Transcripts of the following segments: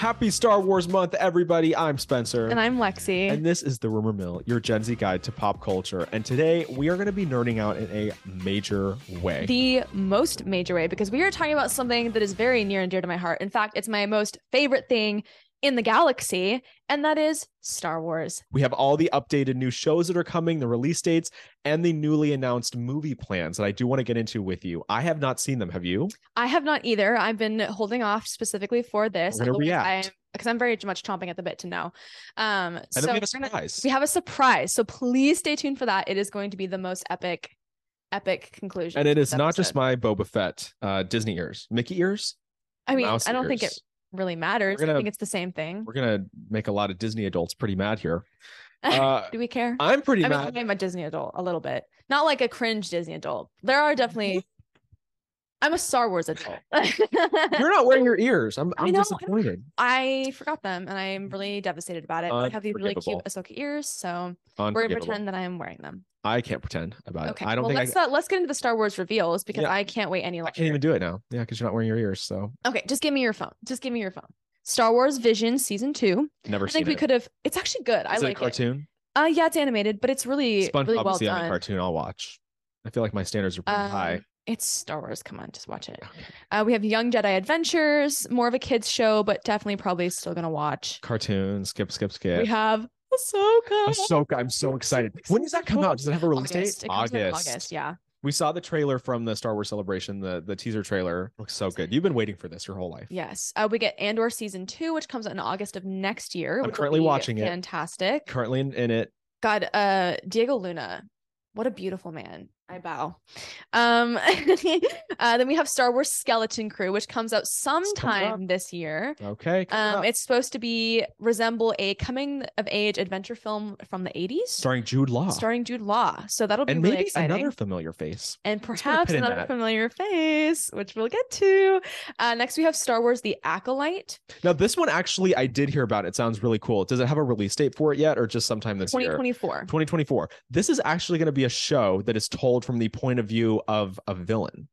Happy Star Wars month, everybody. I'm Spencer. And I'm Lexi. And this is the Rumor Mill, your Gen Z guide to pop culture. And today we are going to be nerding out in a major way. the most major way, because we are talking about something that is very near and dear to my heart. In fact, it's my most favorite thing in the galaxy, and that is Star Wars. we have all the updated new shows that are coming, the release dates, and the newly announced movie plans that I do want to get into with you. I have not seen them. Have you? I have not either. I've been holding off specifically for this. We're react. I'm- because I'm very much chomping at the bit to know. Um, And so then we have a surprise. we have a surprise. So please stay tuned for that. It is going to be the most epic, epic conclusion. and it is to is this not just my Boba Fett uh, Disney ears, Mickey ears. I mean, mouse I don't think it ears. Really matters. Gonna- I think it's the same thing. We're gonna make a lot of Disney adults pretty mad here. Uh, Do we care? I'm pretty I mean, mad. I'm a Disney adult a little bit, not like a cringe Disney adult. There are definitely. I'm a Star Wars adult. You're not wearing your ears. I'm, I I'm know. disappointed. I forgot them, and I'm really devastated about it. I have these really cute. Ahsoka ears, so we're gonna pretend that I am wearing them. I can't pretend about Okay. it. I don't well, think let's uh, let's get into the Star Wars reveals because Yeah. I can't wait any longer. I can't even do it now. Yeah, because you're not wearing your ears. So Okay, just give me your phone. Just give me your phone. Star Wars Vision season two. never I think we could have. It's actually good. I Is it like a cartoon? it. Uh, yeah, it's animated, but it's really SpongeBob really well is the only done. cartoon I'll watch. I feel like my standards are pretty high. It's Star Wars. Come on, just watch it. Okay. Uh, we have Young Jedi Adventures, more of a kids show, but definitely probably still gonna watch. Cartoon, skip, skip, skip. We have Ahsoka. Ahsoka, I'm so excited. When does that come out? Does it have a release August. date? It comes out in August. Yeah. We saw the trailer from the Star Wars Celebration. The the teaser trailer looks so good. You've been waiting for this your whole life. Yes. Uh, we get Andor season two, which comes out in August of next year. I'm currently be watching it. Fantastic. Currently in, in it. God, uh, Diego Luna. What a beautiful man. I bow. Um, uh, then we have Star Wars Skeleton Crew, which comes out sometime this year. Okay. Um, it's supposed to be resemble a coming of age adventure film from the 80s, starring Jude Law. starring Jude Law. So that'll be and really maybe exciting. another familiar face. and perhaps another familiar face, which we'll get to. Uh, next, we have Star Wars: The Acolyte, Now, this one actually, I did hear about. It sounds really cool. Does it have a release date for it yet, or just sometime this year? 2024. 2024. This is actually going to be a show that is told from the point of view of a villain.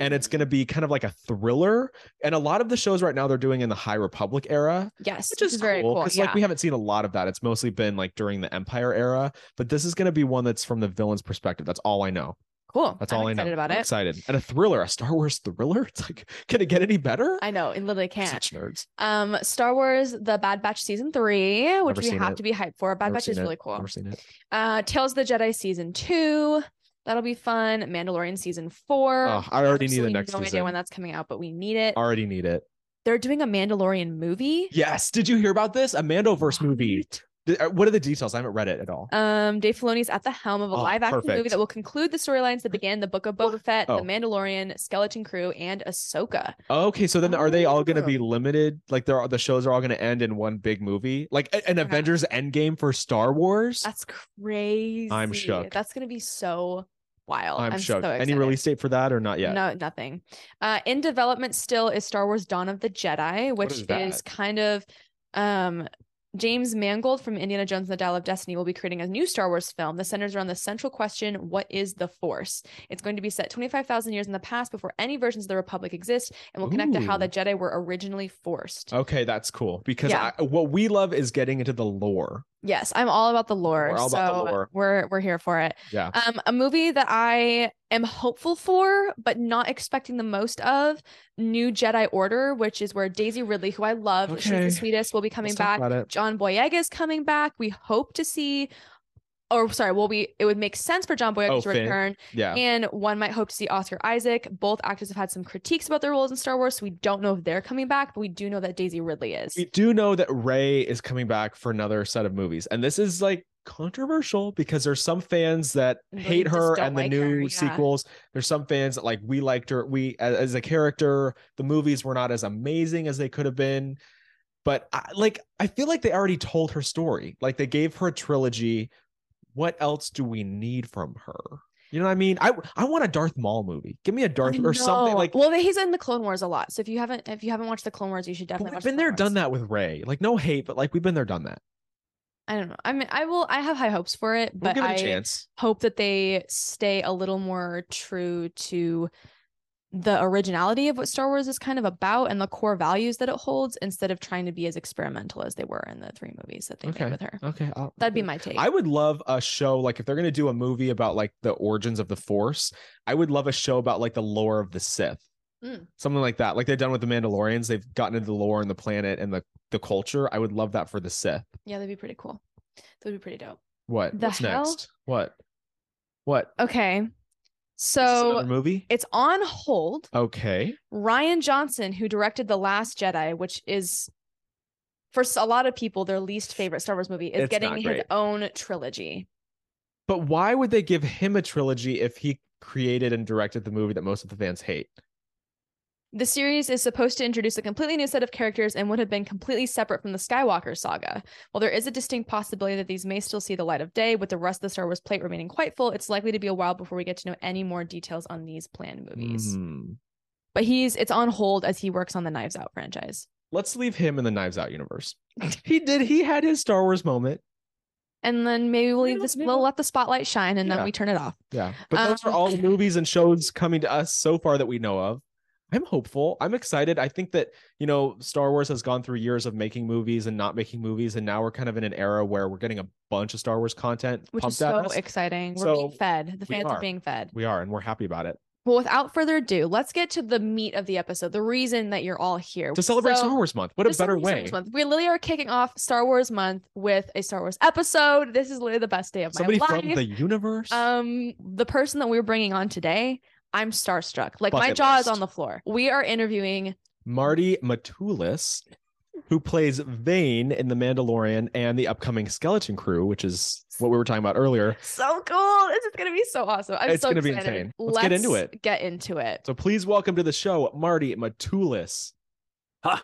And it's going to be kind of like a thriller. And a lot of the shows right now they're doing in the High Republic era, yes, which is, very cool. Because Yeah. like we haven't seen a lot of that. It's mostly been like during the Empire era. But this is going to be one that's from the villain's perspective. That's all I know. cool. That's I'm all I know. excited about I'm it. excited. And a thriller, a Star Wars thriller. It's like, can it get any better? I know it literally can't. Such nerds. Um, Star Wars: The Bad Batch season three, which Never we have it. to be hyped for. Bad Never Batch is it. really cool. Never seen it. Uh, Tales of the Jedi season two. That'll be fun. Mandalorian season four. Oh, I already need the Absolutely next no idea when that's coming out, but we need it. Already need it. They're doing a Mandalorian movie. Yes. Did you hear about this? A Mandoverse movie. What? Th- uh, What are the details? I haven't read it at all. Um, Dave Filoni's at the helm of a Oh, live action movie that will conclude the storylines that began the Book of Boba Fett, Oh. The Mandalorian, Skeleton Crew, and Ahsoka. Okay, so then are they all going to be Oh. limited? Like they're the shows are all going to end in one big movie, like an Yeah. Avengers Endgame for Star Wars. That's crazy. I'm shook. That's gonna be so wild. I'm, I'm, shocked. So Any release date for that or not yet? No, nothing. Uh, in development still is Star Wars: Dawn of the Jedi, which is is, kind of um James Mangold from Indiana Jones and the Dial of Destiny will be creating a new Star Wars film that centers around the central question, what is the Force? It's going to be set 25,000 years in the past before any versions of the Republic exist and will connect to how the Jedi were originally forced. Okay, that's cool because Yeah. I, what we love is getting into the lore. Yes, I'm all about the lore. We're all so about the lore. we're we're here for it. Yeah. Um, a movie that I am hopeful for, but not expecting the most of, New Jedi Order, which is where Daisy Ridley, who I love, she's the sweetest, will be coming Let's back. John Boyega is coming back. We hope to see, or sorry, will we? It would make sense for John Boyega Oh, to Finn. return, Yeah. and one might hope to see Oscar Isaac. Both actors have had some critiques about their roles in Star Wars, so we don't know if they're coming back, but we do know that Daisy Ridley is. We do know that Rey is coming back for another set of movies, and this is like controversial because there's some fans that hate her and the like new her, yeah. sequels. There's some fans that like we liked her. We as, as a character, the movies were not as amazing as they could have been. But I, like, I feel like they already told her story. Like they gave her a trilogy. What else do we need from her? You know what I mean? I I want a Darth Maul movie. Give me a Darth or something like. Well, he's in the Clone Wars a lot, so if you haven't if you haven't watched the Clone Wars, you should definitely we've been the there, Clone done that with Rey. Like no hate, but like we've been there, done that. I don't know. I mean, I will. I have high hopes for it, We'll but give it a I chance. hope that they stay a little more true to the originality of what Star Wars is kind of about and the core values that it holds instead of trying to be as experimental as they were in the three movies that they Okay. made with her. Okay, I'll- That'd be my take. I would love a show like if they're gonna do a movie about like the origins of the Force. I would love a show about like the lore of the Sith, Mm. something like that. Like they've done with the Mandalorians, they've gotten into the lore and the planet and the the culture. I would love that for the Sith. yeah, that'd be pretty cool. That would be pretty dope. What? The What's hell? next? What? What? Okay. So movie? it's on hold. Okay. Rian Johnson, who directed The Last Jedi, which is for a lot of people their least favorite Star Wars movie, is It's getting his own trilogy. But why would they give him a trilogy if he created and directed the movie that most of the fans hate? The series is supposed to introduce a completely new set of characters and would have been completely separate from the Skywalker saga. While there is a distinct possibility that these may still see the light of day, with the rest of the Star Wars plate remaining quite full, it's likely to be a while before we get to know any more details on these planned movies. Hmm. But he's it's on hold as he works on the Knives Out franchise. Let's leave him in the Knives Out universe. he did. He had his Star Wars moment. And then maybe we'll leave this we'll let the spotlight shine and Yeah. then we turn it off. Yeah. But those are Um, all movies and shows coming to us so far that we know of. I'm hopeful. I'm excited. I think that, you know, Star Wars has gone through years of making movies and not making movies. And now we're kind of in an era where we're getting a bunch of Star Wars content Which pumped is so exciting. We're So, being fed. The fans are. are being fed. we are, and we're happy about it. Well, without further ado, let's get to the meat of the episode, the reason that you're all here. To celebrate So- Star Wars month. What a better way. We literally are kicking off Star Wars month with a Star Wars episode. This is literally the best day of Somebody my life. Somebody from the universe. um, the person that we're bringing on today, I'm starstruck. Like my Bucket jaw is on the floor. We are interviewing Marti Matulis, who plays Vane in The Mandalorian and the upcoming Skeleton Crew, which is what we were talking about earlier. so cool. This is gonna be so awesome. I'm It's so gonna be excited. insane. Let's get into it. Get into it. So please welcome to the show, Marti Matulis. Hello.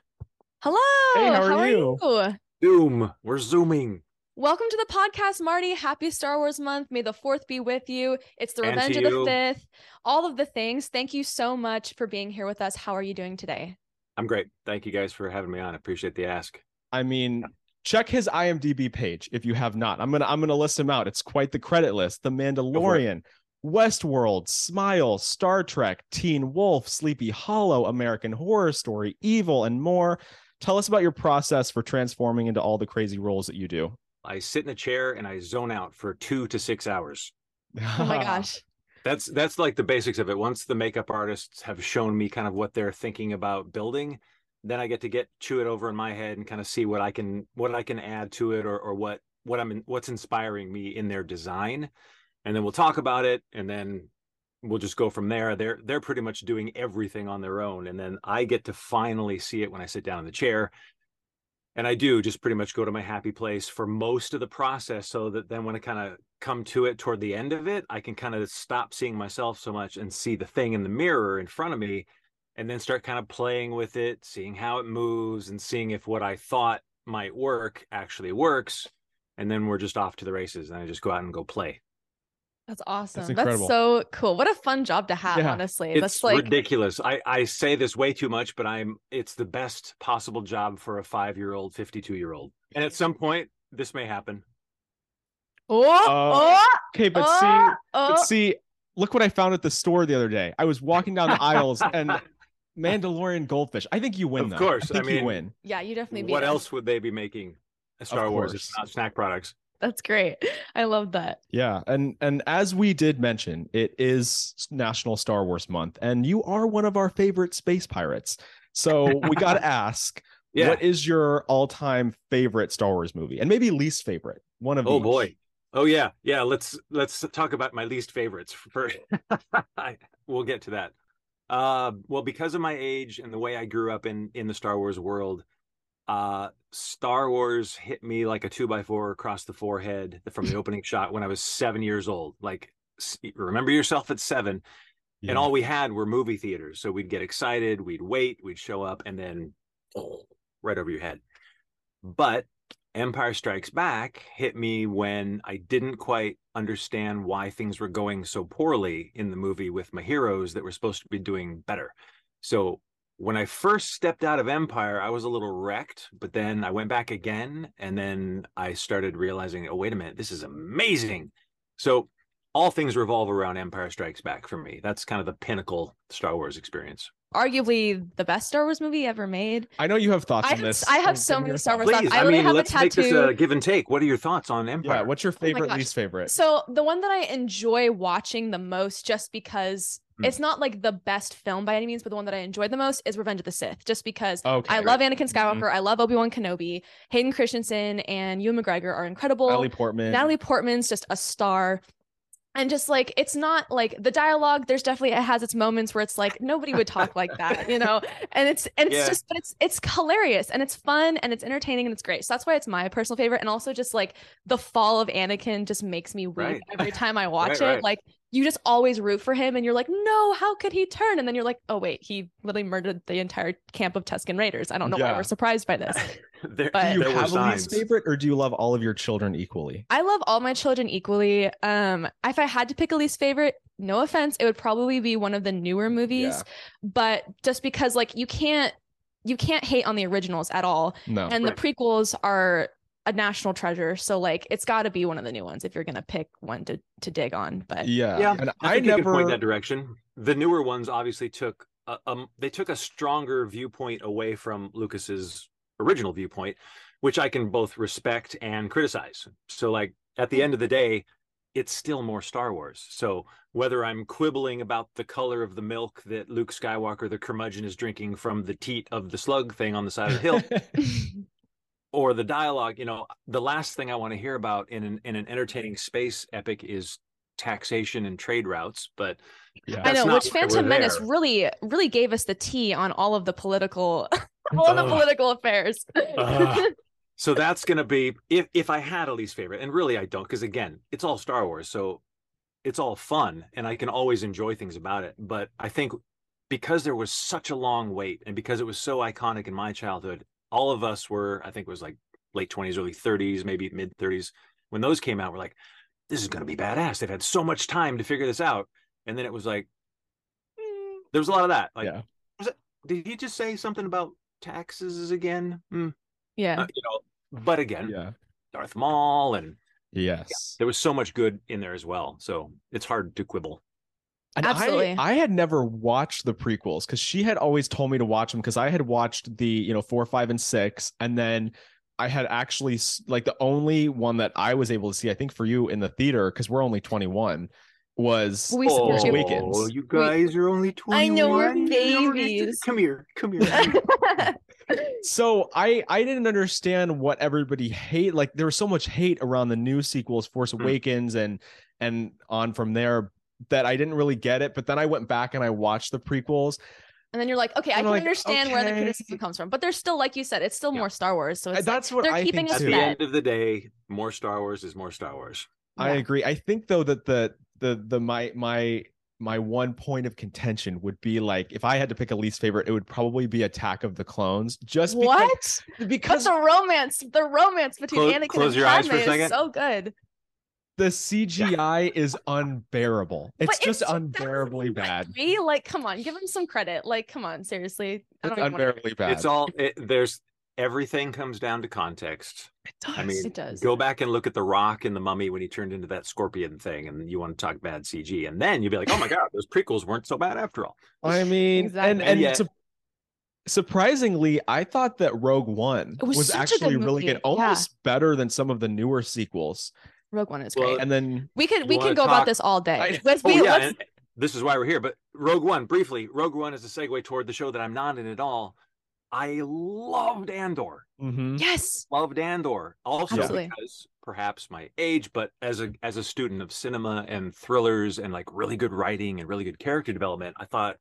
Hey, how are you? you? Zoom. We're zooming. Welcome to the podcast, Marti. Happy Star Wars month. May the fourth be with you. It's the And Revenge of the you. Fifth. All of the things. Thank you so much for being here with us. How are you doing today? I'm great. Thank you guys for having me on. I appreciate the ask. I mean, check his IMDb page if you have not. I'm gonna I'm gonna list him out. It's quite the credit list. The Mandalorian, Westworld, Smile, Star Trek, Teen Wolf, Sleepy Hollow, American Horror Story, Evil, and more. Tell us about your process for transforming into all the crazy roles that you do. I sit in a chair and I zone out for two to six hours. Oh my gosh. That's that's like the basics of it. Once the makeup artists have shown me kind of what they're thinking about building, then I get to get chew it over in my head and kind of see what I can what I can add to it or or what what I'm in, what's inspiring me in their design, and then we'll talk about it, and then we'll just go from there. They're they're pretty much doing everything on their own, and then I get to finally see it when I sit down in the chair. And I do just pretty much go to my happy place for most of the process so that then when I kind of come to it toward the end of it, I can kind of stop seeing myself so much and see the thing in the mirror in front of me and then start kind of playing with it, seeing how it moves and seeing if what I thought might work actually works. And then we're just off to the races and I just go out and go play. That's awesome. That's, incredible. so cool. What a fun job to have, Yeah. honestly. It's That's like ridiculous. I, I say this way too much, but I'm it's the best possible job for a five year old, 52 year old. And at some point, this may happen. oh, Uh, oh, Okay, but oh, see, oh. but see, look what I found at the store the other day. I was walking down the aisles and Mandalorian goldfish. I think you win. Of though. course, I I think you mean- win. yeah, you definitely beat What us. else would they be making? Star Wars, it's not snack products. That's great. I love that. Yeah, and and as we did mention, it is National Star Wars Month, and you are one of our favorite space pirates. So we got to ask, Yeah. what is your all-time favorite Star Wars movie, and maybe least favorite? One of Oh each. boy. Oh yeah. Yeah. Let's let's talk about my least favorites for I, we'll get to that. Uh well, because of my age and the way I grew up in in the Star Wars world, uh Star Wars hit me like a two by four across the forehead from the opening shot when I was seven years old. Like remember yourself at seven. Yeah. And all we had were movie theaters. So we'd get excited, we'd wait, we'd show up, and then right over your head. But Empire Strikes Back hit me when I didn't quite understand why things were going so poorly in the movie with my heroes that were supposed to be doing better. So when I first stepped out of Empire, I was a little wrecked, but then I went back again and then I started realizing, oh, wait a minute, this is amazing. So all things revolve around Empire Strikes Back for me. That's kind of the pinnacle Star Wars experience. Arguably the best Star Wars movie ever made. I know you have thoughts I on have, this. I have so many your Star Wars thoughts. Please, thoughts. I I literally mean, have a let's make this tattoo. a give and take. What are your thoughts on Empire? Yeah, what's your oh favorite, gosh. least favorite? So the one that I enjoy watching the most, just because Hmm. it's not like the best film by any means, but the one that I enjoyed the most is Revenge of the Sith, just because okay. I love Anakin. Skywalker, I love Obi Wan Kenobi, Hayden Christensen and Ewan McGregor are incredible. Natalie Portman. Natalie Portman's just a star. And just like it's not like the dialogue, there's definitely it has its moments where it's like nobody would talk like that, you know. And it's and it's Yeah. just but it's it's hilarious and it's fun and it's entertaining and it's great. So that's why it's my personal favorite. And also just like the fall of Anakin just makes me weep Right. every time I watch Right, it. right. Like you just always root for him and you're like, no, how could he turn? And then you're like, oh wait, he literally murdered the entire camp of Tusken Raiders. I don't know why we're surprised by this. there, But- do you there have a least favorite, or do you love all of your children equally? I love all my children equally. Um, if I had to pick a least favorite, no offense, it would probably be one of the newer movies. Yeah. But just because like you can't you can't hate on the originals at all. No. And Right. the prequels are a national treasure. So like it's gotta be one of the new ones if you're gonna pick one to to dig on. But yeah. Yeah, And I I, never can point that direction. The newer ones obviously took a, um they took a stronger viewpoint away from Lucas's original viewpoint, which I can both respect and criticize. So like at the hmm. end of the day, it's still more Star Wars. So whether I'm quibbling about the color of the milk that Luke Skywalker, the curmudgeon, is drinking from the teat of the slug thing on the side of the hill, or the dialogue, you know, the last thing I want to hear about in an in an entertaining space epic is taxation and trade routes. But yeah. I know, which Phantom Menace there. really, really gave us the tea on all of the political all of the political affairs. Ugh. so that's gonna be if if I had a least favorite, and really I don't, because again, it's all Star Wars, so it's all fun, and I can always enjoy things about it. But I think because there was such a long wait, and because it was so iconic in my childhood, all of us were, I think, it was like late twenties, early thirties, maybe mid thirties, when those came out. We're like, this is gonna be badass. They've had so much time to figure this out, and then it was like, mm, there was a lot of that. Like, Yeah. was it? Did he just say something about taxes again? Hmm. yeah. Uh, you know, but again, yeah. Darth Maul, and Yes. there was so much good in there as well. So it's hard to quibble. And Absolutely. I, I had never watched the prequels because she had always told me to watch them because I had watched the, you know, four, five, and six. And then I had actually like the only one that I was able to see, I think for you in the theater, because we're only 21, was We Force support you. Awakens. Oh, you guys are only 21. I know, we're You don't babies. Come here. Come here. so I I didn't understand what everybody hate like there was so much hate around the new sequels Force Hmm. Awakens and and on from there that I didn't really get it but then I went back and I watched the prequels And then you're like, okay, I I'm can like, understand where the criticism comes from, but there's still, like you said, it's still Yeah. more Star Wars. So it's that's like, what they're I keeping think us At the fed. end of the day, more Star Wars is more Star Wars. I agree I think though that the the the my my my one point of contention would be like if I had to pick a least favorite it would probably be Attack of the Clones just because What? But because the romance, the romance between Close- Anakin close and your eyes for a Padme is so good. The CGI is unbearable it's But just it's- unbearably bad agree. Like, come on, give him some credit. Like, come on, seriously. I it's don't even wanna- unbearably bad It's all, it, there's everything comes down to context. it does. I mean, It does. go back and look at The Rock and the Mummy when he turned into that scorpion thing, and you want to talk bad CG, and then you'd be like, "Oh my god, those prequels weren't so bad after all." I mean, Exactly. and And and yet- su- surprisingly, I thought that Rogue One It was was, actually good really good, almost better than some of the newer sequels. Rogue One is Well, great. And then we could we wanna go talk- about this all day. I- Let's Oh be, yeah, let's, this is why we're here. But Rogue One, briefly, Rogue One is a segue toward the show that I'm not in at all. I loved Andor. mhm. yes. Loved Andor. Also Absolutely. because perhaps my age, but as a as a student of cinema and thrillers and like really good writing and really good character development, I thought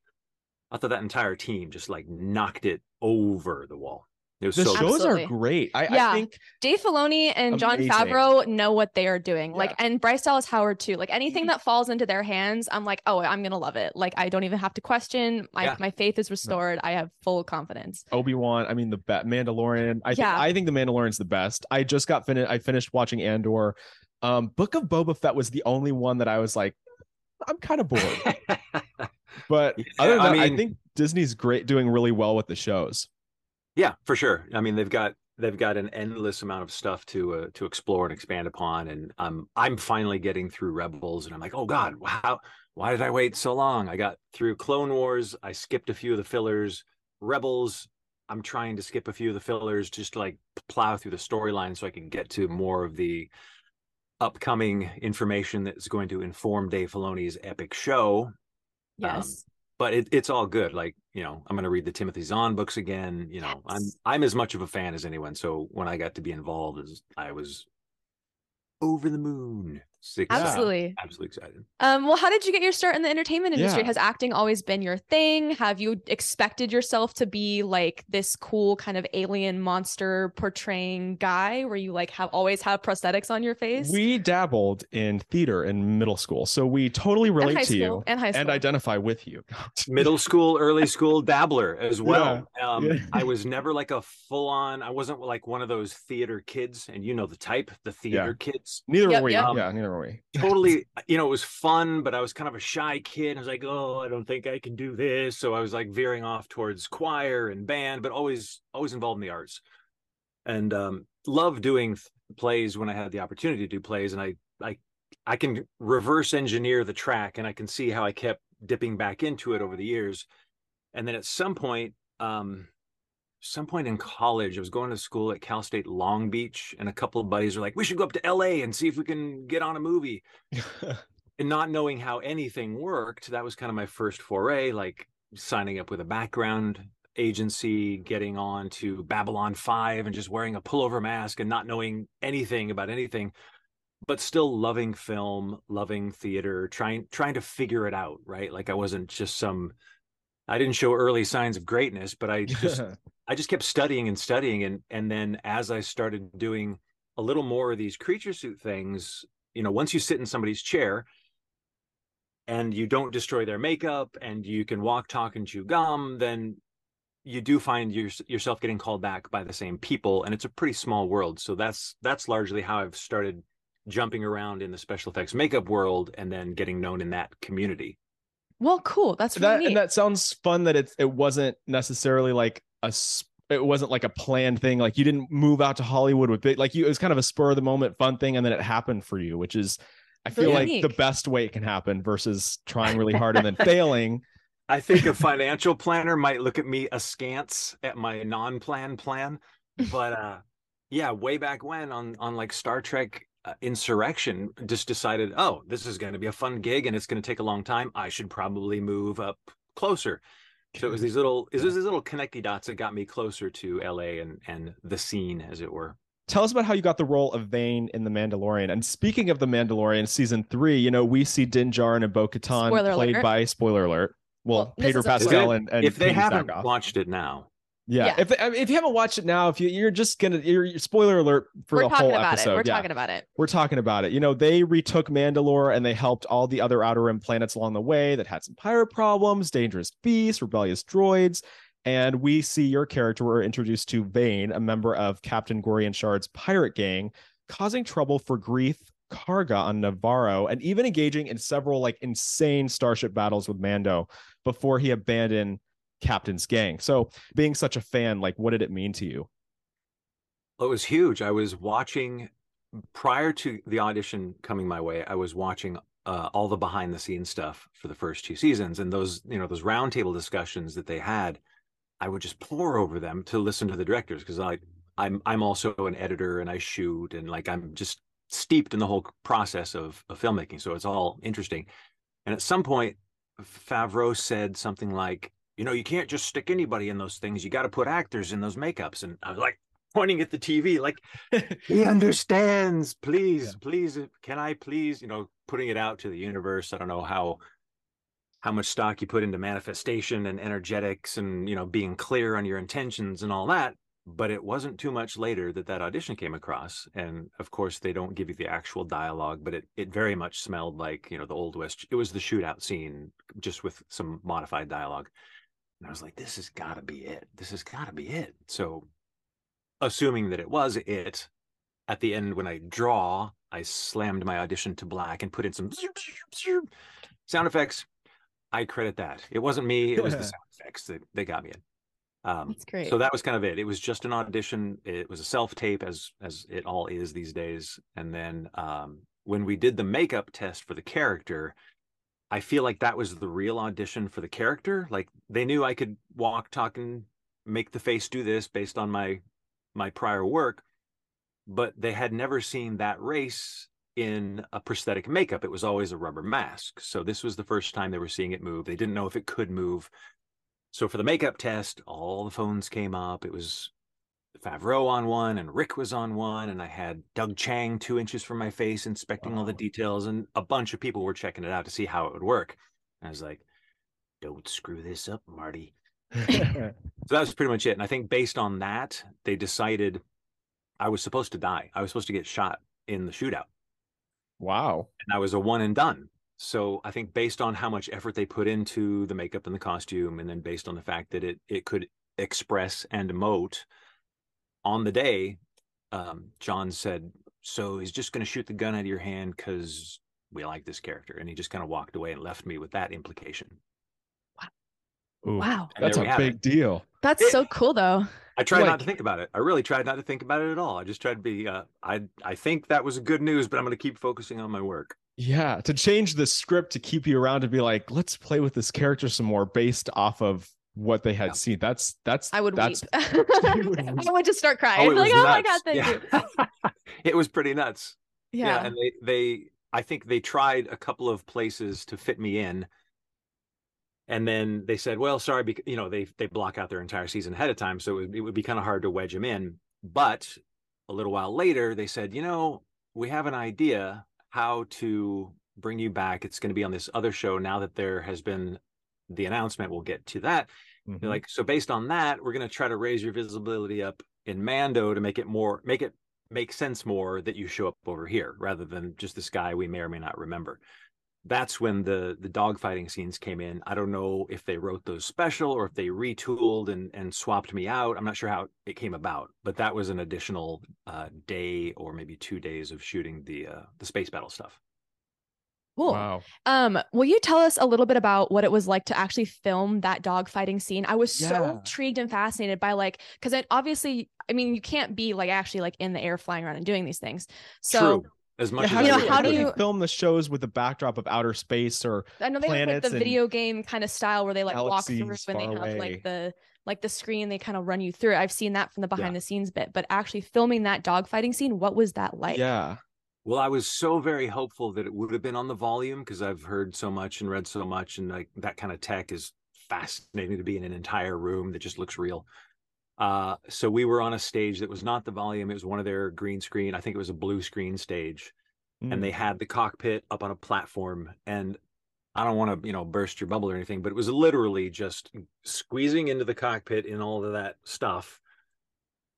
I thought that entire team just like knocked it over the wall. It was the so shows Absolutely. are great. I, Yeah. I think Dave Filoni and Jon Amazing. Favreau know what they are doing. Like, and Bryce Dallas Howard too. Like anything that falls into their hands, I'm like, oh, I'm gonna love it. Like I don't even have to question. My Yeah. my faith is restored. I have full confidence. Obi Wan. I mean, the be- Mandalorian. I think Yeah. I think the Mandalorian's the best. I just got finished. I finished watching Andor. Um, Book of Boba Fett was the only one that I was like, I'm kind of bored. But Yeah, other than I that, I think Disney's great, doing really well with the shows. Yeah, for sure. I mean, they've got they've got an endless amount of stuff to uh, to explore and expand upon and um i'm finally getting through rebels and i'm like oh god how why did i wait so long i got through clone wars i skipped a few of the fillers rebels i'm trying to skip a few of the fillers just to like plow through the storyline so i can get to more of the upcoming information that's going to inform dave filoni's epic show Yes. but it, it's all good. Like you know, I'm going to read the Timothy Zahn books again. You know, I'm I'm as much of a fan as anyone. So when I got to be involved, as I was over the moon. Six, Absolutely. absolutely excited. Um, well, how did you get your start in the entertainment industry? Yeah. Has acting always been your thing? Have you expected yourself to be like this cool kind of alien monster portraying guy where you like have always have prosthetics on your face? We dabbled in theater in middle school, so we totally relate to school you and high school. and identify with you. Middle school, early school dabbler as well. Um, yeah. I was never like a full on. I wasn't like one of those theater kids, and you know the type, the theater kids. Neither Yep, were we. yep. Yeah, neither were we. totally you know it was fun but i was kind of a shy kid. I was like oh i don't think i can do this. So i was like veering off towards choir and band but always always involved in the arts. And um love doing th- plays when i had the opportunity to do plays and i i i can reverse engineer the track and i can see how i kept dipping back into it over the years. And then at some point um some point in college, I was going to school at Cal State Long Beach, and a couple of buddies were like, "We should go up to LA and see if we can get on a movie." and not knowing how anything worked, that was kind of my first foray, like signing up with a background agency, getting on to Babylon 5 and just wearing a pullover mask and not knowing anything about anything, but still loving film, loving theater, trying trying to figure it out, right? Like I wasn't just some I didn't show early signs of greatness, but I just I just kept studying and studying and and then as I started doing a little more of these creature suit things, you know, once you sit in somebody's chair and you don't destroy their makeup and you can walk, talk, and chew gum, then you do find your, yourself getting called back by the same people, and it's a pretty small world. So that's that's largely how I've started jumping around in the special effects makeup world, and then getting known in that community. well, cool. That's really that neat. and that sounds fun that it's it wasn't necessarily like a s- it wasn't like a planned thing like you didn't move out to hollywood with it like you it was kind of a spur of the moment fun thing and then it happened for you which is i feel Really like the best way it can happen versus trying really hard and then failing I think a financial planner might look at me askance at my non-plan plan, but uh yeah, way back when on on like Star Trek uh, Insurrection, just decided, oh, this is going to be a fun gig and it's going to take a long time. I should probably move up closer. So it was these little, it was these little connecty dots that got me closer to LA and and the scene, as it were. tell us about how you got the role of Vane in The Mandalorian. And speaking of The Mandalorian, season three, you know, we see Din Djarin and Bo Katan played alert. by spoiler alert. Well, Well, Pedro Pascal spoiler. and, and if they Katee haven't Sackhoff. watched it now, yeah. Yeah. If I mean, if you haven't watched it now, if you you're just gonna you're, spoiler alert for We're the talking whole about episode. it. We're yeah. talking about it. we're talking about it. You know, they retook Mandalore and they helped all the other Outer Rim planets along the way that had some pirate problems, dangerous beasts, rebellious droids. And we see your character, we're introduced to Vane, a member of Captain Gorian Shard's pirate gang, causing trouble for Greef Karga on Nevarro and even engaging in several like insane starship battles with Mando before he abandoned Captain's gang. So, being such a fan, like, what did it mean to you? Well, it was huge. I was watching prior to the audition coming my way. I was watching uh, all the behind the scenes stuff for the first two seasons, and those you know those roundtable discussions that they had. I would just pour over them to listen to the directors because I I'm I'm also an editor and I shoot and like I'm just steeped in the whole process of, of filmmaking. So it's all interesting. And at some point, Favreau said something like, you know, you can't just stick anybody in those things. You got to put actors in those makeups. And I was like pointing at the TV, like, he understands. Please, Yeah. please, uh, can I please, you know, putting it out to the universe. I don't know how how much stock you put into manifestation and energetics and you know being clear on your intentions and all that but it wasn't too much later that that audition came across and of course they don't give you the actual dialogue but it it very much smelled like you know the old west it was the shootout scene just with some modified dialogue and i was like this has got to be it this has got to be it so assuming that it was it at the end when i draw i slammed my audition to black and put in some sound effects i credit that it wasn't me it was the sound effects that they got me in Um, That's great. So that was kind of it. It was just an audition. It was a self tape, as as it all is these days. And then um, when we did the makeup test for the character, I feel like that was the real audition for the character. Like they knew I could walk, talk, and make the face do this based on my my prior work, but they had never seen that race in a prosthetic makeup. It was always a rubber mask. So this was the first time they were seeing it move. They didn't know if it could move. So for the makeup test, all the phones came up. It was Favreau on one and Rick was on one. And I had Doug Chiang two inches from my face inspecting all the details. And a bunch of people were checking it out to see how it would work. And I was like, don't screw this up, Marti. So that was pretty much it. And I think based on that, they decided I was supposed to die. I was supposed to get shot in the shootout. wow. And I was a one and done. So I think based on how much effort they put into the makeup and the costume, and then based on the fact that it it could express and emote on the day, um, Jon said, "So he's just going to shoot the gun out of your hand because we like this character," and he just kind of walked away and left me with that implication. Ooh, wow. That's a big it. deal. That's It- so cool though. I tried not to think about it. I really tried not to think about it at all. I just tried to be. Uh, I I think that was good news, but I'm going to keep focusing on my work. Yeah, to change the script to keep you around to be like, let's play with this character some more based off of what they had Yeah. seen. That's that's I would that's, weep. I would just start crying. Oh, it like, was oh my god, nuts. thank you. it was pretty nuts. Yeah. yeah and they they i think they tried a couple of places to fit me in and then they said well sorry because you know they they block out their entire season ahead of time so it would, it would be kind of hard to wedge them in but a little while later they said you know we have an idea how to bring you back it's going to be on this other show now that there has been the announcement we'll get to that Mhm. like, so based on that, we're going to try to raise your visibility up in Mando to make it more, make it make sense more that you show up over here rather than just this guy we may or may not remember. That's when the the dogfighting scenes came in. I don't know if they wrote those special or if they retooled and and swapped me out. I'm not sure how it came about, but that was an additional uh, day or maybe two days of shooting the uh, the space battle stuff. Cool. Wow. Um, will you tell us a little bit about what it was like to actually film that dog fighting scene? I was so intrigued and fascinated by like because it obviously, I mean, you can't be like actually like in the air flying around and doing these things. So True. As much Yeah, as you know, how do you- film the shows with the backdrop of outer space or I know they have like the video game kind of style where they like walk through galaxies and they have away. like the like the screen they kind of run you through. I've seen that from the behind Yeah. the scenes bit, but actually filming that dog fighting scene, what was that like? yeah. Well, I was so very hopeful that it would have been on the volume because I've heard so much and read so much, and like that kind of tech is fascinating to be in an entire room that just looks real. Uh, so we were on a stage that was not the volume; it was one of their green screen. I think it was a blue screen stage, and they had the cockpit up on a platform. And I don't want to, you know, burst your bubble or anything, but it was literally just squeezing into the cockpit in all of that stuff.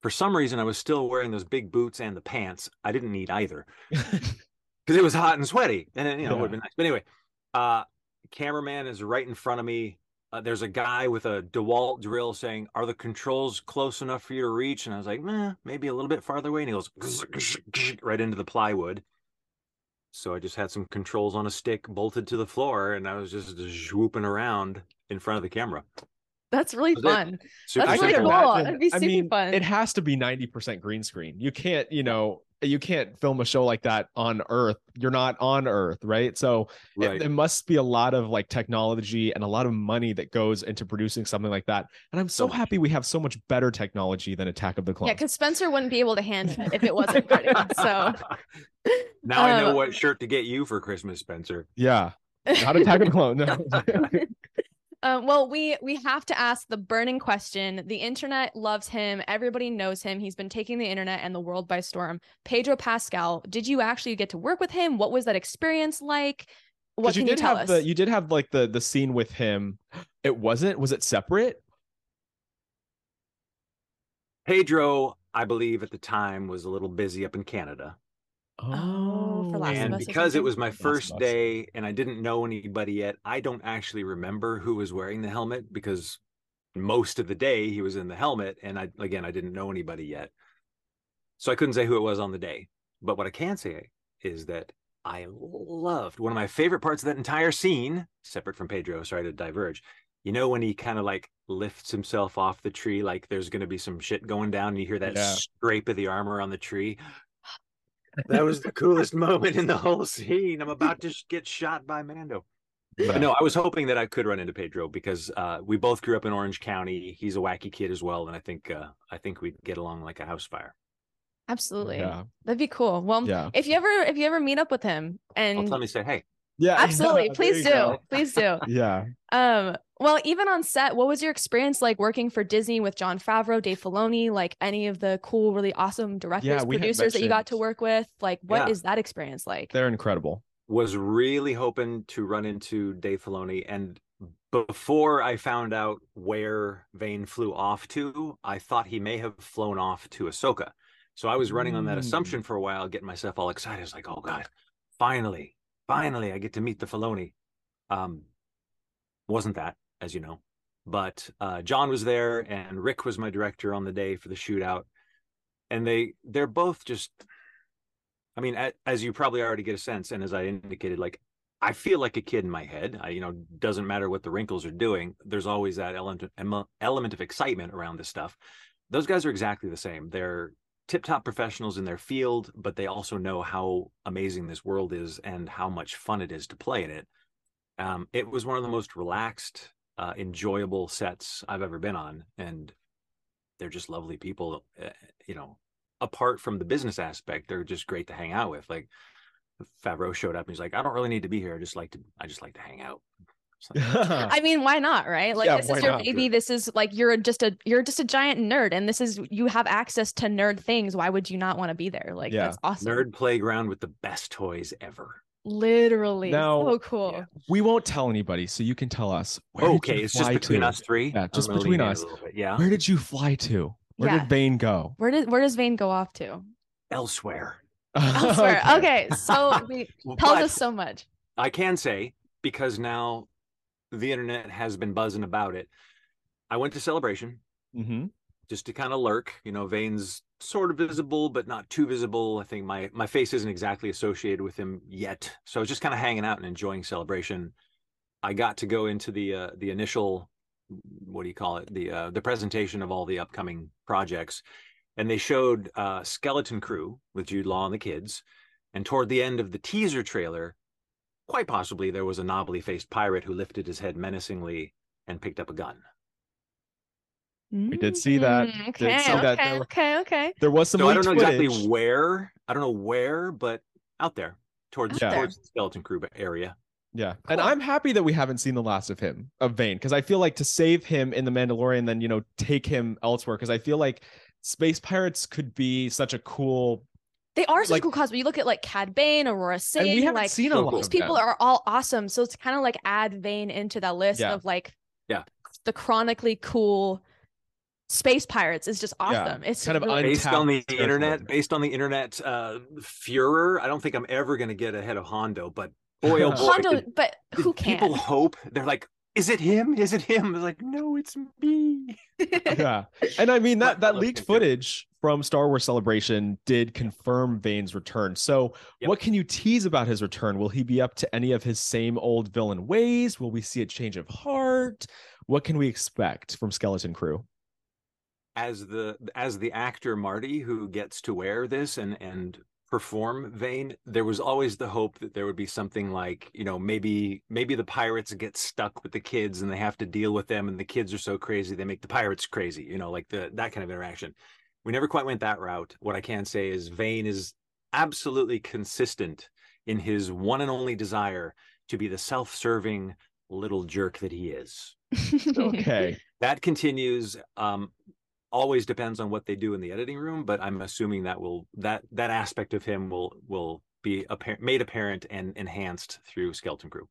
For some reason, I was still wearing those big boots and the pants. I didn't need either because it was hot and sweaty, and then, you know, it would have been nice. But anyway, uh, cameraman is right in front of me. Uh, there's a guy with a DeWalt drill saying, "Are the controls close enough for you to reach?" And I was like, "Meh, maybe a little bit farther away." And he goes right into the plywood. So I just had some controls on a stick bolted to the floor, and I was just swooping around in front of the camera. That's really Was fun. Super That's really cool. imagine- It'd be I super mean, fun. it has to be 90% green screen. You can't, you know, you can't film a show like that on Earth. You're not on Earth, right? So it- Right. there must be a lot of like technology and a lot of money that goes into producing something like that. And I'm so So happy we have so much better technology than Attack of the Clones. Yeah, because Spencer wouldn't be able to handle it if it wasn't pretty. So now I know Um, what shirt to get you for Christmas, Spencer. yeah. Not Attack of the Clones. No. Um, well, we we have to ask the burning question. The internet loves him. Everybody knows him. He's been taking the internet and the world by storm. Pedro Pascal. Did you actually get to work with him? What was that experience like? What 'Cause can you you, tell have us? the you did have like the the scene with him. It wasn't. Was it separate? Pedro, I believe at the time was a little busy up in Canada. Oh, for Last of and Us or because it something? was my first Us. day and I didn't know anybody yet, I don't actually remember who was wearing the helmet because most of the day he was in the helmet and I again I didn't know anybody yet. So I couldn't say who it was on the day. But what I can say is that I loved one of my favorite parts of that entire scene, separate from Pedro, sorry to diverge, you know when he kind of like lifts himself off the tree like there's going to be some shit going down and you hear that Yeah. scrape of the armor on the tree that was the coolest moment in the whole scene i'm about to get shot by mando but no i was hoping that i could run into pedro because uh, we both grew up in orange county he's a wacky kid as well and i think uh, i think we'd get along like a house fire Absolutely. Yeah. That'd be cool. Well, Yeah. if you ever if you ever meet up with him and i'll and tell him to say hey Yeah. absolutely, please do. go. Please do. Yeah. Um, well, even on set, what was your experience like working for Disney with Jon Favreau, Dave Filoni, like any of the cool, really awesome directors, we had producers that you got to work with? Like, what is Yeah. that experience like? They're incredible. was really hoping to run into Dave Filoni. And before I found out where Vane flew off to, I thought he may have flown off to Ahsoka. So I was running on that Mm. assumption for a while, getting myself all excited. I was like, oh God, finally, finally, I get to meet the Filoni. Um, wasn't that, as you know. But uh, Jon was there and Rick was my director on the day for the shootout. And they they're both just I mean, a- as you probably already get a sense, and as I indicated, like I feel like a kid in my head. I, you know, doesn't matter what the wrinkles are doing. There's always that element element of excitement around this stuff. Those guys are exactly the same. They're tip top professionals in their field, but they also know how amazing this world is and how much fun it is to play in it. Um, it was one of the most relaxed, uh, enjoyable sets I've ever been on, and they're just lovely people. Uh, you know, apart from the business aspect, they're just great to hang out with. Like Favreau showed up and he's like, I don't really need to be here. I just like to I just like to hang out. I mean, why not, right? Like Yeah, this is your not? baby. This is like you're just a you're just a giant nerd, and this is you have access to nerd things. Why would you not want to be there? Like Yeah. that's awesome. Nerd playground with the best toys ever. Literally, Now- so cool. Yeah. we won't tell anybody, so you can tell us. Where okay, it's just between to? us three. Yeah, I'm just between lean in a us. bit. Yeah. Where did you fly to? Where Yeah. did Vane go? Where did where does Vane go off to? Elsewhere. Elsewhere. okay. so we tells us so much. I can say because now the internet has been buzzing about it. I went to celebration hmm just to kind of lurk. You know, Vane's sort of visible, but not too visible. I think my my face isn't exactly associated with him yet, so I was just kind of hanging out and enjoying celebration. I got to go into the uh, the initial, what do you call it? The uh, the presentation of all the upcoming projects, and they showed uh, Skeleton Crew with Jude Law and the kids, and toward the end of the teaser trailer, quite possibly there was a knobbly faced pirate who lifted his head menacingly and picked up a gun. We did see that. Mm, Did Okay, that. okay, There- okay, okay. There was some. so I don't know leaked exactly where. I don't know where, but out there towards Out there. towards the skeleton crew area. Yeah, and I'm happy that we haven't seen the last of him, of Vane, because I feel like to save him in the Mandalorian, then you know take him elsewhere, because I feel like space pirates could be such a cool. They are such Like- cool cosplay. You look at like Cad Bane, Aurora And Sing, we haven't like seen a so lot cool. of these people them. are all awesome. So it's kind of like add Vane into that list Yeah. of like Yeah. the chronically cool space pirates is just Yeah, awesome. It's kind of really- Based on the Untapped internet, based on the internet uh furor, I don't think I'm ever going to get ahead of Hondo. But boy, oh boy, Hondo, did, but who can? people hope? They're like, is it him? Is it him? I was like, no, it's me. yeah, and I mean that that leaked footage from Star Wars Celebration did confirm Vane's return. So, Yep. what can you tease about his return? Will he be up to any of his same old villain ways? Will we see a change of heart? What can we expect from Skeleton Crew? As the as the actor Marti who gets to wear this and and perform Vane, there was always the hope that there would be something like, you know, maybe maybe the pirates get stuck with the kids and they have to deal with them and the kids are so crazy they make the pirates crazy, you know, like the that kind of interaction. We never quite went that route. What I can say is Vane is absolutely consistent in his one and only desire to be the self-serving little jerk that he is Okay. that continues um always depends on what they do in the editing room but i'm assuming that will that that aspect of him will will be apparent made apparent and enhanced through skeleton crew.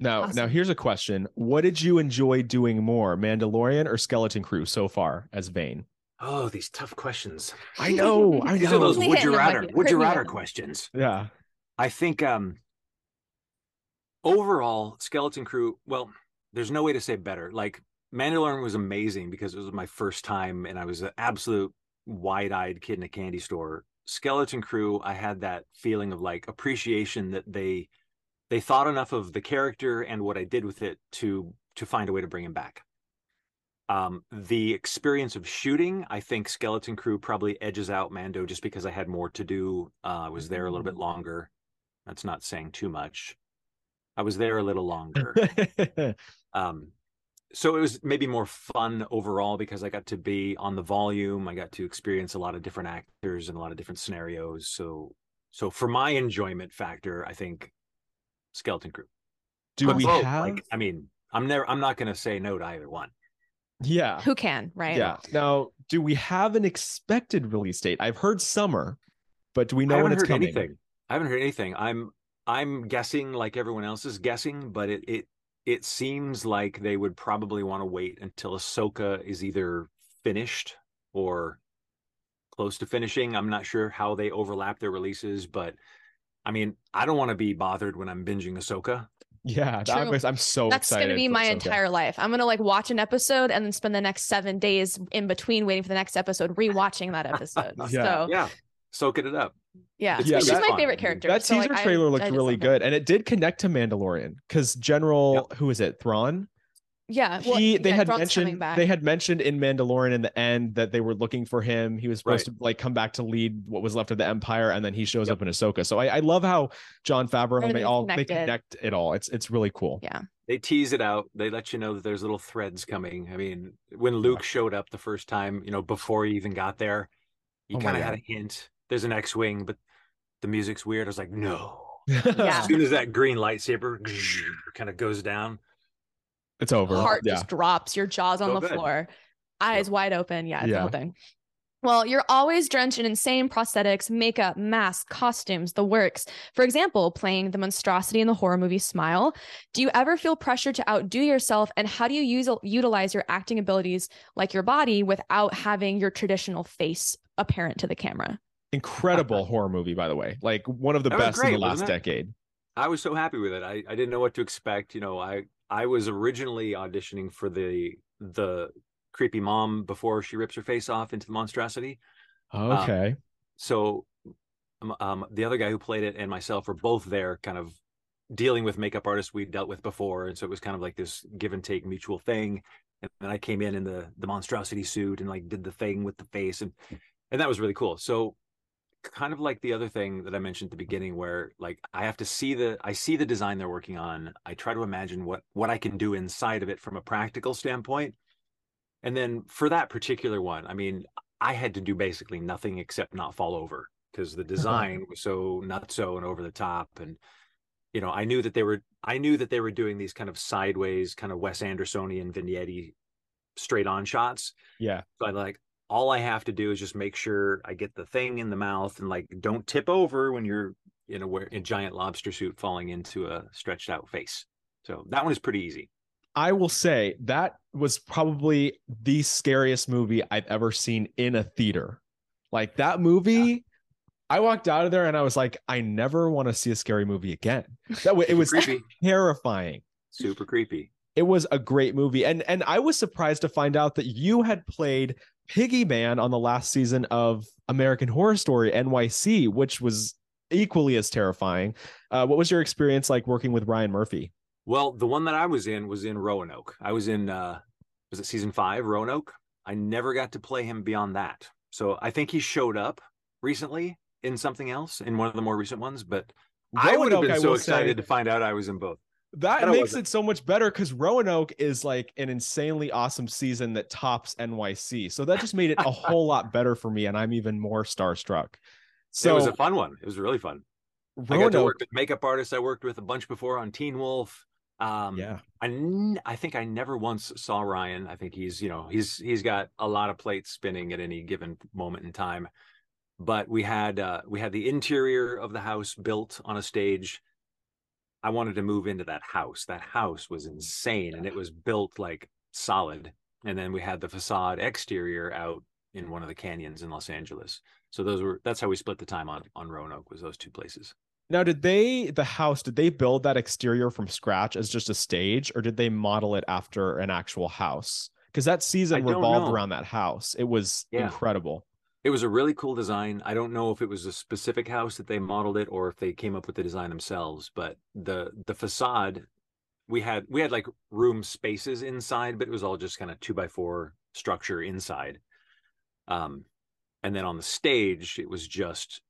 Now, now here's a question: What did you enjoy doing more, Mandalorian or Skeleton Crew so far as Vane? oh these tough questions. I know, I these know. are those would hitting you them rather would you hitting rather questions. Yeah, i think um overall skeleton crew well there's no way to say better. Like mandalorian was amazing because it was my first time and i was an absolute wide-eyed kid in a candy store skeleton crew i had that feeling of like appreciation that they they thought enough of the character and what i did with it to to find a way to bring him back. Um, the experience of shooting, I think Skeleton Crew probably edges out Mando just because I had more to do. Uh, I was there a little bit longer. That's not saying too much. I was there a little longer. um, so it was maybe more fun overall because I got to be on the volume. I got to experience a lot of different actors and a lot of different scenarios. So, so for my enjoyment factor, I think Skeleton Crew. Do But we both, have? Like, I mean, I'm never. I'm not going to say no to either one. yeah. Who can, right? Yeah. Now, do we have an expected release date? I've heard summer, but do we know when it's coming? anything. I haven't heard anything. I'm I'm guessing like everyone else is guessing, but it it it seems like they would probably want to wait until Ahsoka is either finished or close to finishing. I'm not sure how they overlap their releases, but I mean, I don't want to be bothered when I'm binging Ahsoka. Yeah, that True. was, I'm so That's excited. going to be my Ahsoka. entire life. I'm going to like watch an episode and then spend the next seven days in between waiting for the next episode, rewatching that episode. Yeah. So, Yeah, soaking it up. yeah. Yeah, She's my fun. favorite character. That so, teaser like, trailer I looked just really love it. good, and it did connect to Mandalorian because General, who is it, Thrawn? Yeah. Well, he they yeah, had Thrawn's mentioned back. they had mentioned in Mandalorian in the end that they were looking for him. He was supposed to like come back to lead what was left of the Empire, and then he shows Yep. up in Ahsoka. So I, I love how Jon Favreau they Everything's all they connect it all. It's it's really cool. Yeah. They tease it out. They let you know that there's little threads coming. I mean, when Luke showed up the first time, you know, before he even got there, you Oh kind of had a hint. There's an X-wing, but the music's weird. I was like, no. Yeah. As soon as that green lightsaber kind of goes down, it's over. Your heart yeah. just drops, your jaws on So the good. floor, eyes wide open. Yeah, it's Yeah. the whole thing. Well, you're always drenched in insane prosthetics, makeup, masks, costumes, the works. For example, playing the monstrosity in the horror movie Smile. Do you ever feel pressure to outdo yourself? And how do you use utilize your acting abilities like your body without having your traditional face apparent to the camera? Incredible horror movie, by the way. Like one of the That best in the last decade. I was so happy with it. I, I didn't know what to expect. You know, I I was originally auditioning for the the creepy mom before she rips her face off into the monstrosity. Okay. so um, um, the other guy who played it and myself were both there kind of dealing with makeup artists we'd dealt with before and so it was kind of like this give and take mutual thing and then i came in in the the monstrosity suit and like did the thing with the face and and that was really cool so kind of like the other thing that i mentioned at the beginning where like i have to see the i see the design they're working on i try to imagine what what i can do inside of it from a practical standpoint and then for that particular one i mean I had to do basically nothing except not fall over because the design was so nuts, nutso and over the top. And, you know, I knew that they were, I knew that they were doing these kind of sideways, kind of Wes Andersonian vignette straight on shots. Yeah. So I like, all I have to do is just make sure I get the thing in the mouth and like, don't tip over when you're in a, in a giant lobster suit falling into a stretched out face. So that one is pretty easy. I will say that was probably the scariest movie I've ever seen in a theater. Like that movie, I walked out of there and I was like, I never want to see a scary movie again. That way, it was creepy, terrifying. super creepy. It was a great movie, and and I was surprised to find out that you had played Piggy Man on the last season of American Horror Story NYC, which was equally as terrifying. Uh, what was your experience like working with Ryan Murphy? Well, the one that I was in was in Roanoke. I was in uh was it season five, Roanoke? I never got to play him beyond that. So I think he showed up recently in something else in one of the more recent ones, but I would have been so will say- excited to find out I was in both. That makes wasn't. it so much better because Roanoke is like an insanely awesome season that tops NYC. So that just made it a whole lot better for me, and I'm even more starstruck. So it was a fun one. It was really fun. I got to work with makeup artists I worked with a bunch before on Teen Wolf. Um, yeah, I n- I think I never once saw Ryan. I think he's you know he's he's got a lot of plates spinning at any given moment in time. But we had uh, we had the interior of the house built on a stage. I wanted to move into that house. That house was insane, and it was built like solid. And then we had the facade exterior out in one of the canyons in Los Angeles. So those were that's how we split the time on on Roanoke was those two places. Now, did they the house? Did they build that exterior from scratch as just a stage, or did they model it after an actual house? Because that season revolved know. around that house. It was Yeah. incredible. It was a really cool design. I don't know if it was a specific house that they modeled it or if they came up with the design themselves, but the the facade we had we had like room spaces inside, but it was all just kind of two by four structure inside. Um, and then on the stage, it was just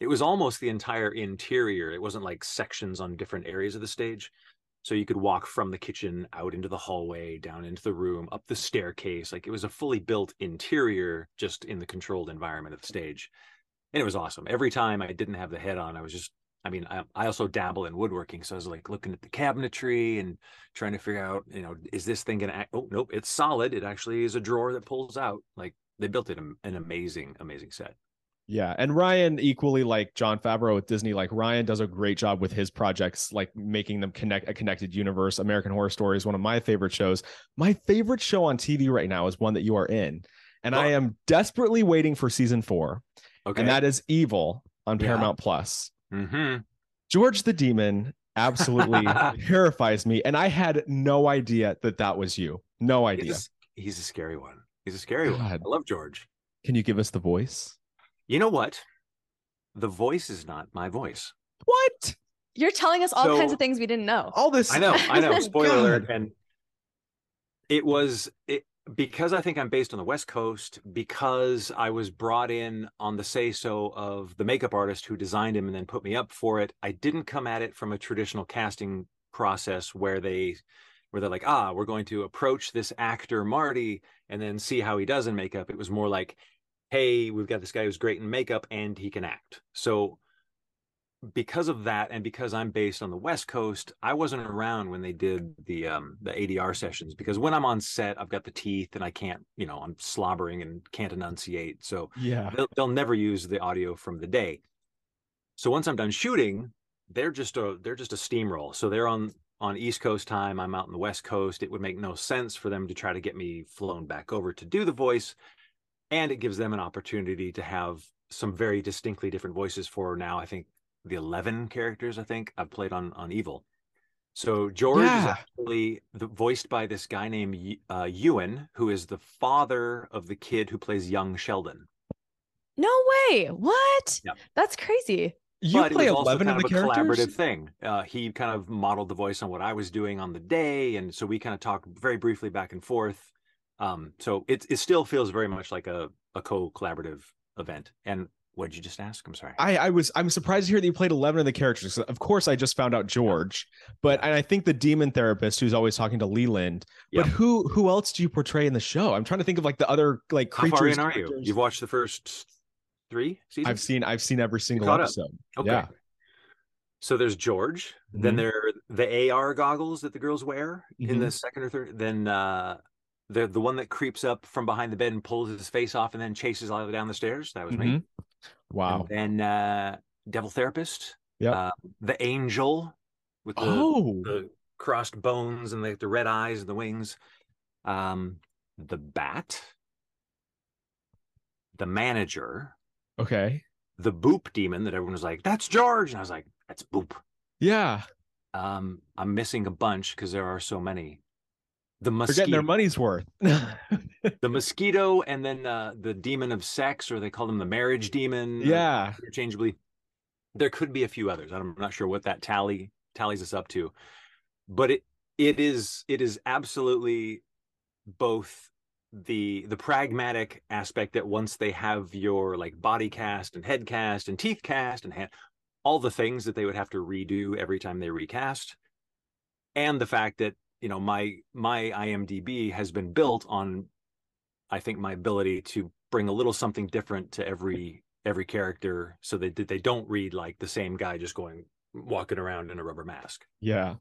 it was almost the entire interior. It wasn't like sections on different areas of the stage. So you could walk from the kitchen out into the hallway, down into the room, up the staircase. Like it was a fully built interior just in the controlled environment of the stage. And it was awesome. Every time I didn't have the head on, I was just I mean, I, I also dabble in woodworking, so I was like looking at the cabinetry and trying to figure out, you know, is this thing gonna? Act? Oh, nope, it's solid. It actually is a drawer that pulls out. Like they built it um, an amazing, amazing set. Yeah, and Ryan equally like Jon Favreau with Disney, like Ryan does a great job with his projects, like making them connect a connected universe. American Horror Story is one of my favorite shows. My favorite show on TV right now is one that you are in, and oh. I am desperately waiting for season four. Okay, and that is Evil on yeah. Paramount Plus. Mm-hmm. George the Demon absolutely terrifies me, and I had no idea that that was you. No idea. He's a, he's a scary one. He's a scary God. one. I love George. Can you give us the voice? You know what? The voice is not my voice. What? You're telling us all so, kinds of things we didn't know. All this. I know. I know. Spoiler alert. And it was it because I think I'm based on the West Coast, because I was brought in on the say so of the makeup artist who designed him and then put me up for it. I didn't come at it from a traditional casting process where they where they're like, ah, we're going to approach this actor Marti and then see how he does in makeup. It was more like, hey, we've got this guy who's great in makeup and he can act. So because of that and because i'm based on the west coast i wasn't around when they did the um the adr sessions because when i'm on set i've got the teeth and i can't you know i'm slobbering and can't enunciate. So yeah. they'll, they'll never use the audio from the day. So once i'm done shooting they're just a they're just a steamroll. So they're on on east coast time i'm out in the west coast. It would make no sense for them to try to get me flown back over to do the voice and it gives them an opportunity to have some very distinctly different voices for now i think the 11 characters I think I've played on on Evil. So George yeah. is actually the, voiced by this guy named uh, Euan, who is the father of the kid who plays young Sheldon. No way! What? Yeah. That's crazy. You but play eleven of the characters. Collaborative thing. Uh, he kind of modeled the voice on what I was doing on the day, and so we kind of talked very briefly back and forth. Um, so it it still feels very much like a a co-collaborative event, and what did you just ask? I'm sorry. I, I was I'm surprised to hear that you played 11 of the characters. Of course, I just found out George, but and I think the demon therapist who's always talking to Leland. But who who else do you portray in the show? I'm trying to think of like the other like creatures. How far in are you? You've watched the first three seasons. I've seen I've seen every single episode. Up. Okay. Yeah. So there's George. Mm-hmm. Then there the AR goggles that the girls wear mm-hmm. in the second or third. Then uh the the one that creeps up from behind the bed and pulls his face off and then chases all the way down the stairs. That was mm-hmm. me. Wow. And then uh, Devil Therapist. Yeah. Uh, the Angel with the, oh. the crossed bones and the, the red eyes and the wings. Um, the Bat. The Manager. Okay. The Boop Demon that everyone was like, that's George. And I was like, that's Boop. Yeah. Um, I'm missing a bunch because there are so many the mosquito. They're getting their money's worth. the mosquito, and then uh, the demon of sex, or they call them the marriage demon. Uh, yeah, interchangeably. There could be a few others. I'm not sure what that tally tallies us up to, but it it is it is absolutely both the the pragmatic aspect that once they have your like body cast and head cast and teeth cast and hand, all the things that they would have to redo every time they recast and the fact that you know my my imdb has been built on i think my ability to bring a little something different to every every character so that they don't read like the same guy just going walking around in a rubber mask. Yeah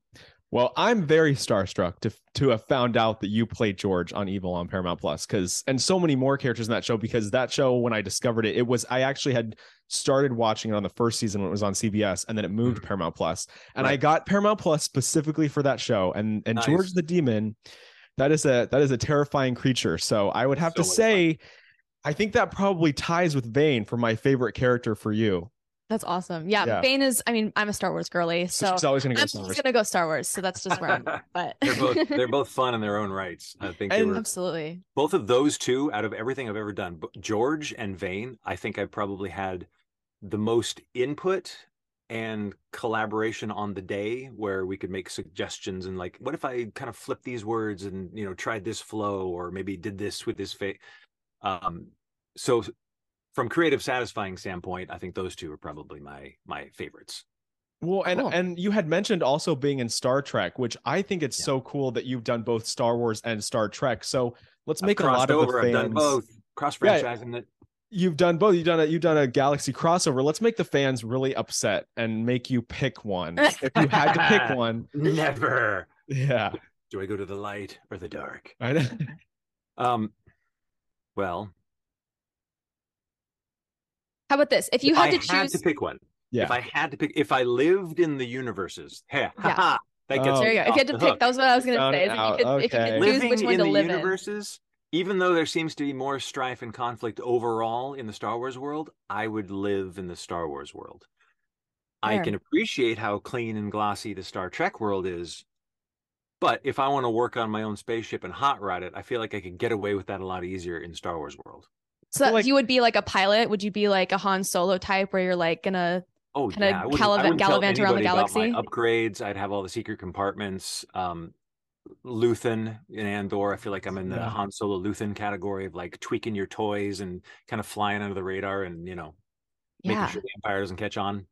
well, I'm very starstruck to to have found out that you played George on Evil on Paramount Plus because and so many more characters in that show because that show when I discovered it, it was I actually had started watching it on the first season when it was on CBS and then it moved to mm. Paramount Plus and right. I got Paramount Plus specifically for that show and and nice. George the Demon, that is a that is a terrifying creature. So I would have so to say, fun. I think that probably ties with Vane for my favorite character for you. That's awesome. Yeah, yeah. Vane is. I mean, I'm a Star Wars girly, so she's always gonna go. I'm Star Wars. gonna go Star Wars. So that's just where I'm. But they're both they're both fun in their own rights. I think. And, were, absolutely. Both of those two, out of everything I've ever done, George and Vane, I think I probably had the most input and collaboration on the day where we could make suggestions and like what if i kind of flip these words and you know tried this flow or maybe did this with this face um so from creative satisfying standpoint i think those two are probably my my favorites Well, and Cool. and you had mentioned also being in Star Trek, which I think it's Yeah. so cool that you've done both Star Wars and Star Trek. So let's I've make a crossed lot of over the i've done fans. both cross franchising it You've done both. You've done a you've done a Galaxy crossover. Let's make the fans really upset and make you pick one. if you had to pick one, never yeah. do i go to the light or the dark I know. um well How about this? If you if had I to choose, I had to pick one Yeah. if i had to pick if i lived in the universes hey, Yeah. haha, that gets Oh. there you go. If you had to pick, hook. that was what I was going to say. it Is if, out. you could, if you Okay. could choose living which one in to the live in. universes even though there seems to be more strife and conflict overall in the star wars world i would live in the star wars world i can appreciate how clean and glossy the star trek world is but if i want to work on my own spaceship and hot rod it i feel like i could get away with that a lot easier in star wars world So like- you would be like a pilot. Would you be like a Han Solo type where you're like gonna? Oh Kinda yeah, I gallivant- gallivant around the anybody about my galaxy? upgrades. I'd have all the secret compartments. Um, Luthen in Andor. I feel like I'm in the Yeah. Han Solo Luthen category of like tweaking your toys and kind of flying under the radar and you know making sure the Empire doesn't catch on.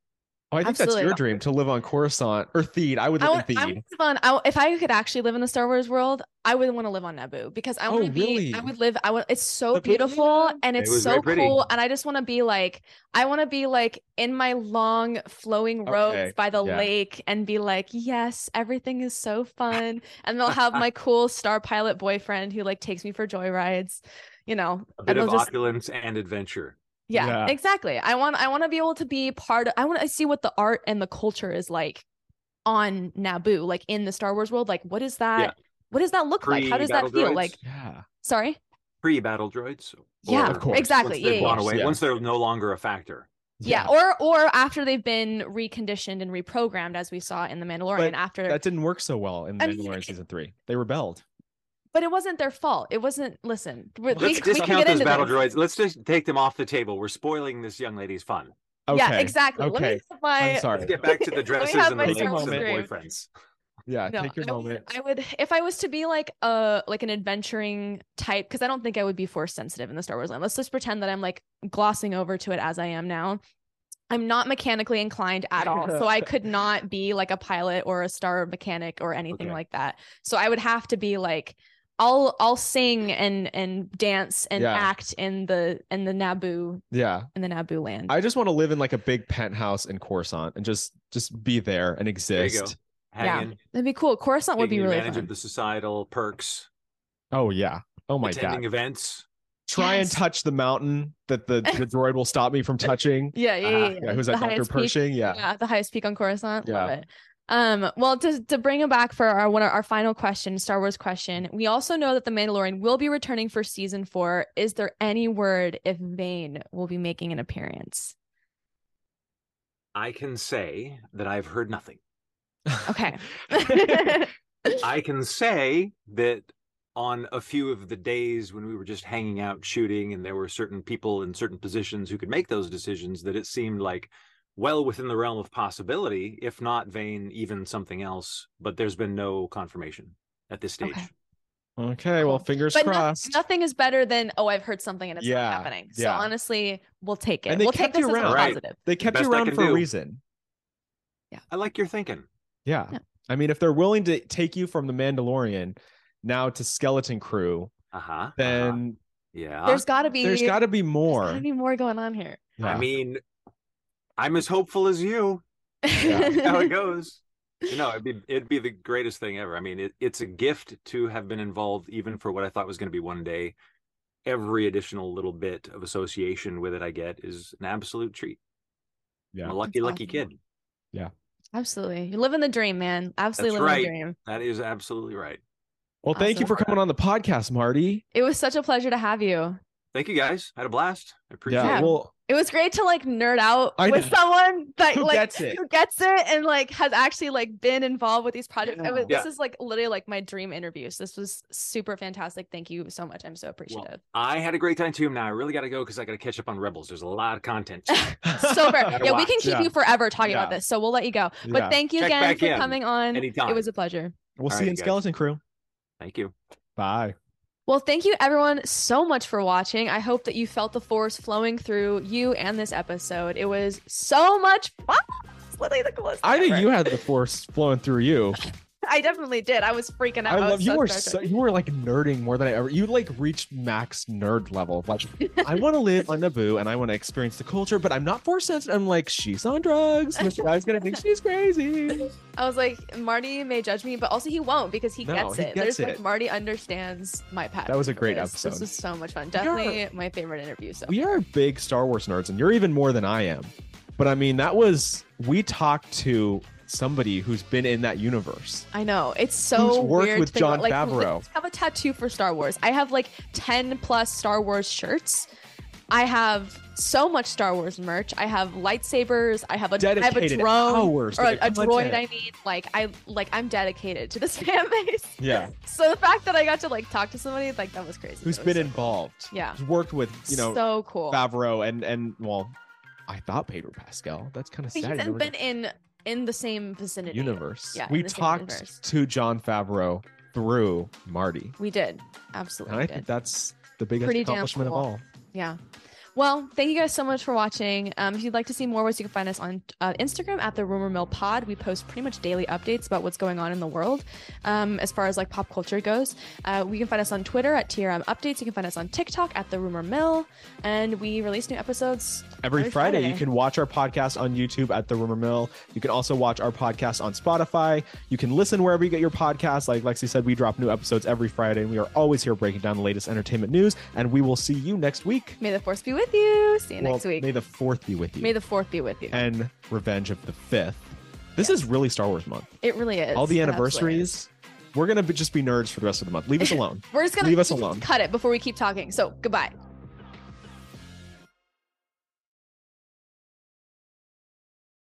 Oh, I think that's Absolutely. your dream to live on Coruscant or Theed. I would I live want, in I Theed. would live on. I, if I could actually live in the Star Wars world, I would want to live on Naboo because I want Oh, to be. I would live. I want. It's so Naboo, beautiful yeah. and it's was so cool, and I just want to be like. I want to be like in my long flowing robes Okay, by the yeah. lake and be like, yes, everything is so fun, and they'll have my cool star pilot boyfriend who like takes me for joyrides, you know. A bit of they'll just- opulence and adventure. Yeah, Yeah. exactly. I want I want to be able to be part of I want to see what the art and the culture is like on Naboo, like in the Star Wars world. Like what is that? What does that look like? How does that feel? droids? Like Yeah. sorry? Pre-battle droids. Yeah, of course. exactly. Once they've Yeah, gone yeah. away, Yeah. once they're no longer a factor. Yeah. Or or after they've been reconditioned and reprogrammed as we saw in The Mandalorian But after That didn't work so well in I Mandalorian it- season three. They rebelled. But it wasn't their fault. It wasn't listen. we- we- Let's we can discount get those into battle this. droids. Let's just take them off the table. We're spoiling this young lady's fun. Okay. Yeah, exactly. Let me Okay. have my I'm sorry. Let's get back to the dresses and my the Star lakes Wars and the boyfriends. Yeah. No, take your I moment. Would, I would if I was to be like a like an adventuring type because I don't think I would be force sensitive in the Star Wars land. Let's just pretend that I'm like glossing over to it as I am now. I'm not mechanically inclined at all, so I could not be like a pilot or a star mechanic or anything Okay. like that. So I would have to be like I'll I'll sing and and dance and Yeah. act in the in the Naboo Yeah. in the Naboo land. I just want to live in like a big penthouse in Coruscant and just just be there and There you go. exist. Hanging, That'd be cool. Coruscant would be taking really advantage fun. of the societal perks, Oh yeah. Oh my god. attending god. events. Try and touch the mountain that the, the droid will stop me from touching. Yeah, yeah, Uh, yeah. Yeah, who's that Dr. highest peak. Pershing? Yeah. yeah the highest peak on coruscant love Yeah. it um well to, to bring it back for our one of our final question star wars question we also know that the mandalorian will be returning for season four. Is there any word if vane will be making an appearance? I can say that I've heard nothing. okay. I can say that on a few of the days when we were just hanging out shooting and there were certain people in certain positions who could make those decisions that it seemed like well within the realm of possibility if not Vane even something else but there's been no confirmation at this stage Okay. Okay, well, Cool. fingers but no- nothing is better than oh i've heard something and it's Yeah, not happening so yeah. honestly we'll take it And they we'll take kept this you as a around. Right. positive They kept best you around can for a reason. Yeah, I like your thinking Yeah. Yeah. I mean, if they're willing to take you from the Mandalorian now to Skeleton Crew, uh-huh, uh-huh. then yeah there's got to be there's got to be more. There's gotta be more going on here I mean I'm as hopeful as you Yeah. how it goes. You know, it'd be it'd be the greatest thing ever. I mean, it, it's a gift to have been involved, even for what I thought was going to be one day. Every additional little bit of association with it I get is an absolute treat. Yeah. I'm a lucky, That's lucky awesome. kid. Yeah, absolutely. You're living the dream, man. Absolutely That's living the dream. That is absolutely right. Well, thank you for coming on the podcast, Marti. It was such a pleasure to have you. Thank you guys. I had a blast. I appreciate Yeah. it. Well, It was great to like nerd out I with know. someone that Who like gets it? who gets it and like has actually like been involved with these projects. I was- Yeah. This is like literally like my dream interview. So this was super fantastic. Thank you so much. I'm so Well, appreciative. I had a great time too. Now I really got to go because I got to catch up on Rebels. There's a lot of content. so fair. Gotta Yeah, we can keep Yeah. you forever talking about this. So we'll let you go. But Yeah. thank you Check again for in coming on. anytime. It was a pleasure. We'll All see you in guys. Skeleton Crew. Thank you. Bye. Well, thank you everyone so much for watching. I hope that you felt the force flowing through you and this episode. It was so much fun. It's literally the coolest. I thing think ever. you had the force flowing through you. I definitely did. I was freaking out. I love was you so were so you were like nerding more than I ever. You like reached max nerd level. Like I want to live on Naboo and I want to experience the culture, but I'm not force sensitive. I'm like she's on drugs. This guy's gonna think she's crazy. I was like, Marti may judge me, but also he won't because he No, gets he it. gets There's like it. Marti understands my passion. That was a great this. episode. This was so much fun. are- Definitely my favorite interview. So We are big Star Wars nerds, and you're even more than I am. But I mean, that was we talked to somebody who's been in that universe. I know it's so Who's worked weird. with to think about, Jon like, Favreau. let's have a tattoo for Star Wars. I have like ten plus Star Wars shirts. I have so much Star Wars merch. I have lightsabers. I have a I have a Dedicated drone hours or a, a droid. I mean, like I like I'm dedicated to this fan base. Yeah, So the fact that I got to like talk to somebody like that was crazy. who's was been so- involved? Yeah. who's worked with you know so cool. Favreau and and well, I thought Pedro Pascal. That's kind of sad. he's He never been in in the same vicinity. universe. Yeah, we in the same talked to Jon Favreau through Marti, We did absolutely. and. I did. think that's the biggest Pretty accomplishment cool. of all. Yeah. Well, thank you guys so much for watching. Um, if you'd like to see more ways, you can find us on uh, Instagram at the Rumor Mill Pod. We post pretty much daily updates about what's going on in the world um, as far as like pop culture goes. Uh, we can find us on Twitter at TRM Updates. You can find us on TikTok at the Rumor Mill, and we release new episodes Every, Every Friday, you can watch our podcast on YouTube at The Rumor Mill. You can also watch our podcast on Spotify. You can listen wherever you get your podcasts. Like Lexi said, we drop new episodes every Friday, and we are always here breaking down the latest entertainment news. And we will see you next week. May the force be with you. See you Well, next week. May the fourth be with you. May the fourth be with you. and Revenge of the Fifth. This is really Star Wars month. it really is. All the It absolutely is. anniversaries. We're gonna be, just be nerds for the rest of the month. Leave us alone. We're just gonna Leave us alone. cut it before we keep talking. So goodbye.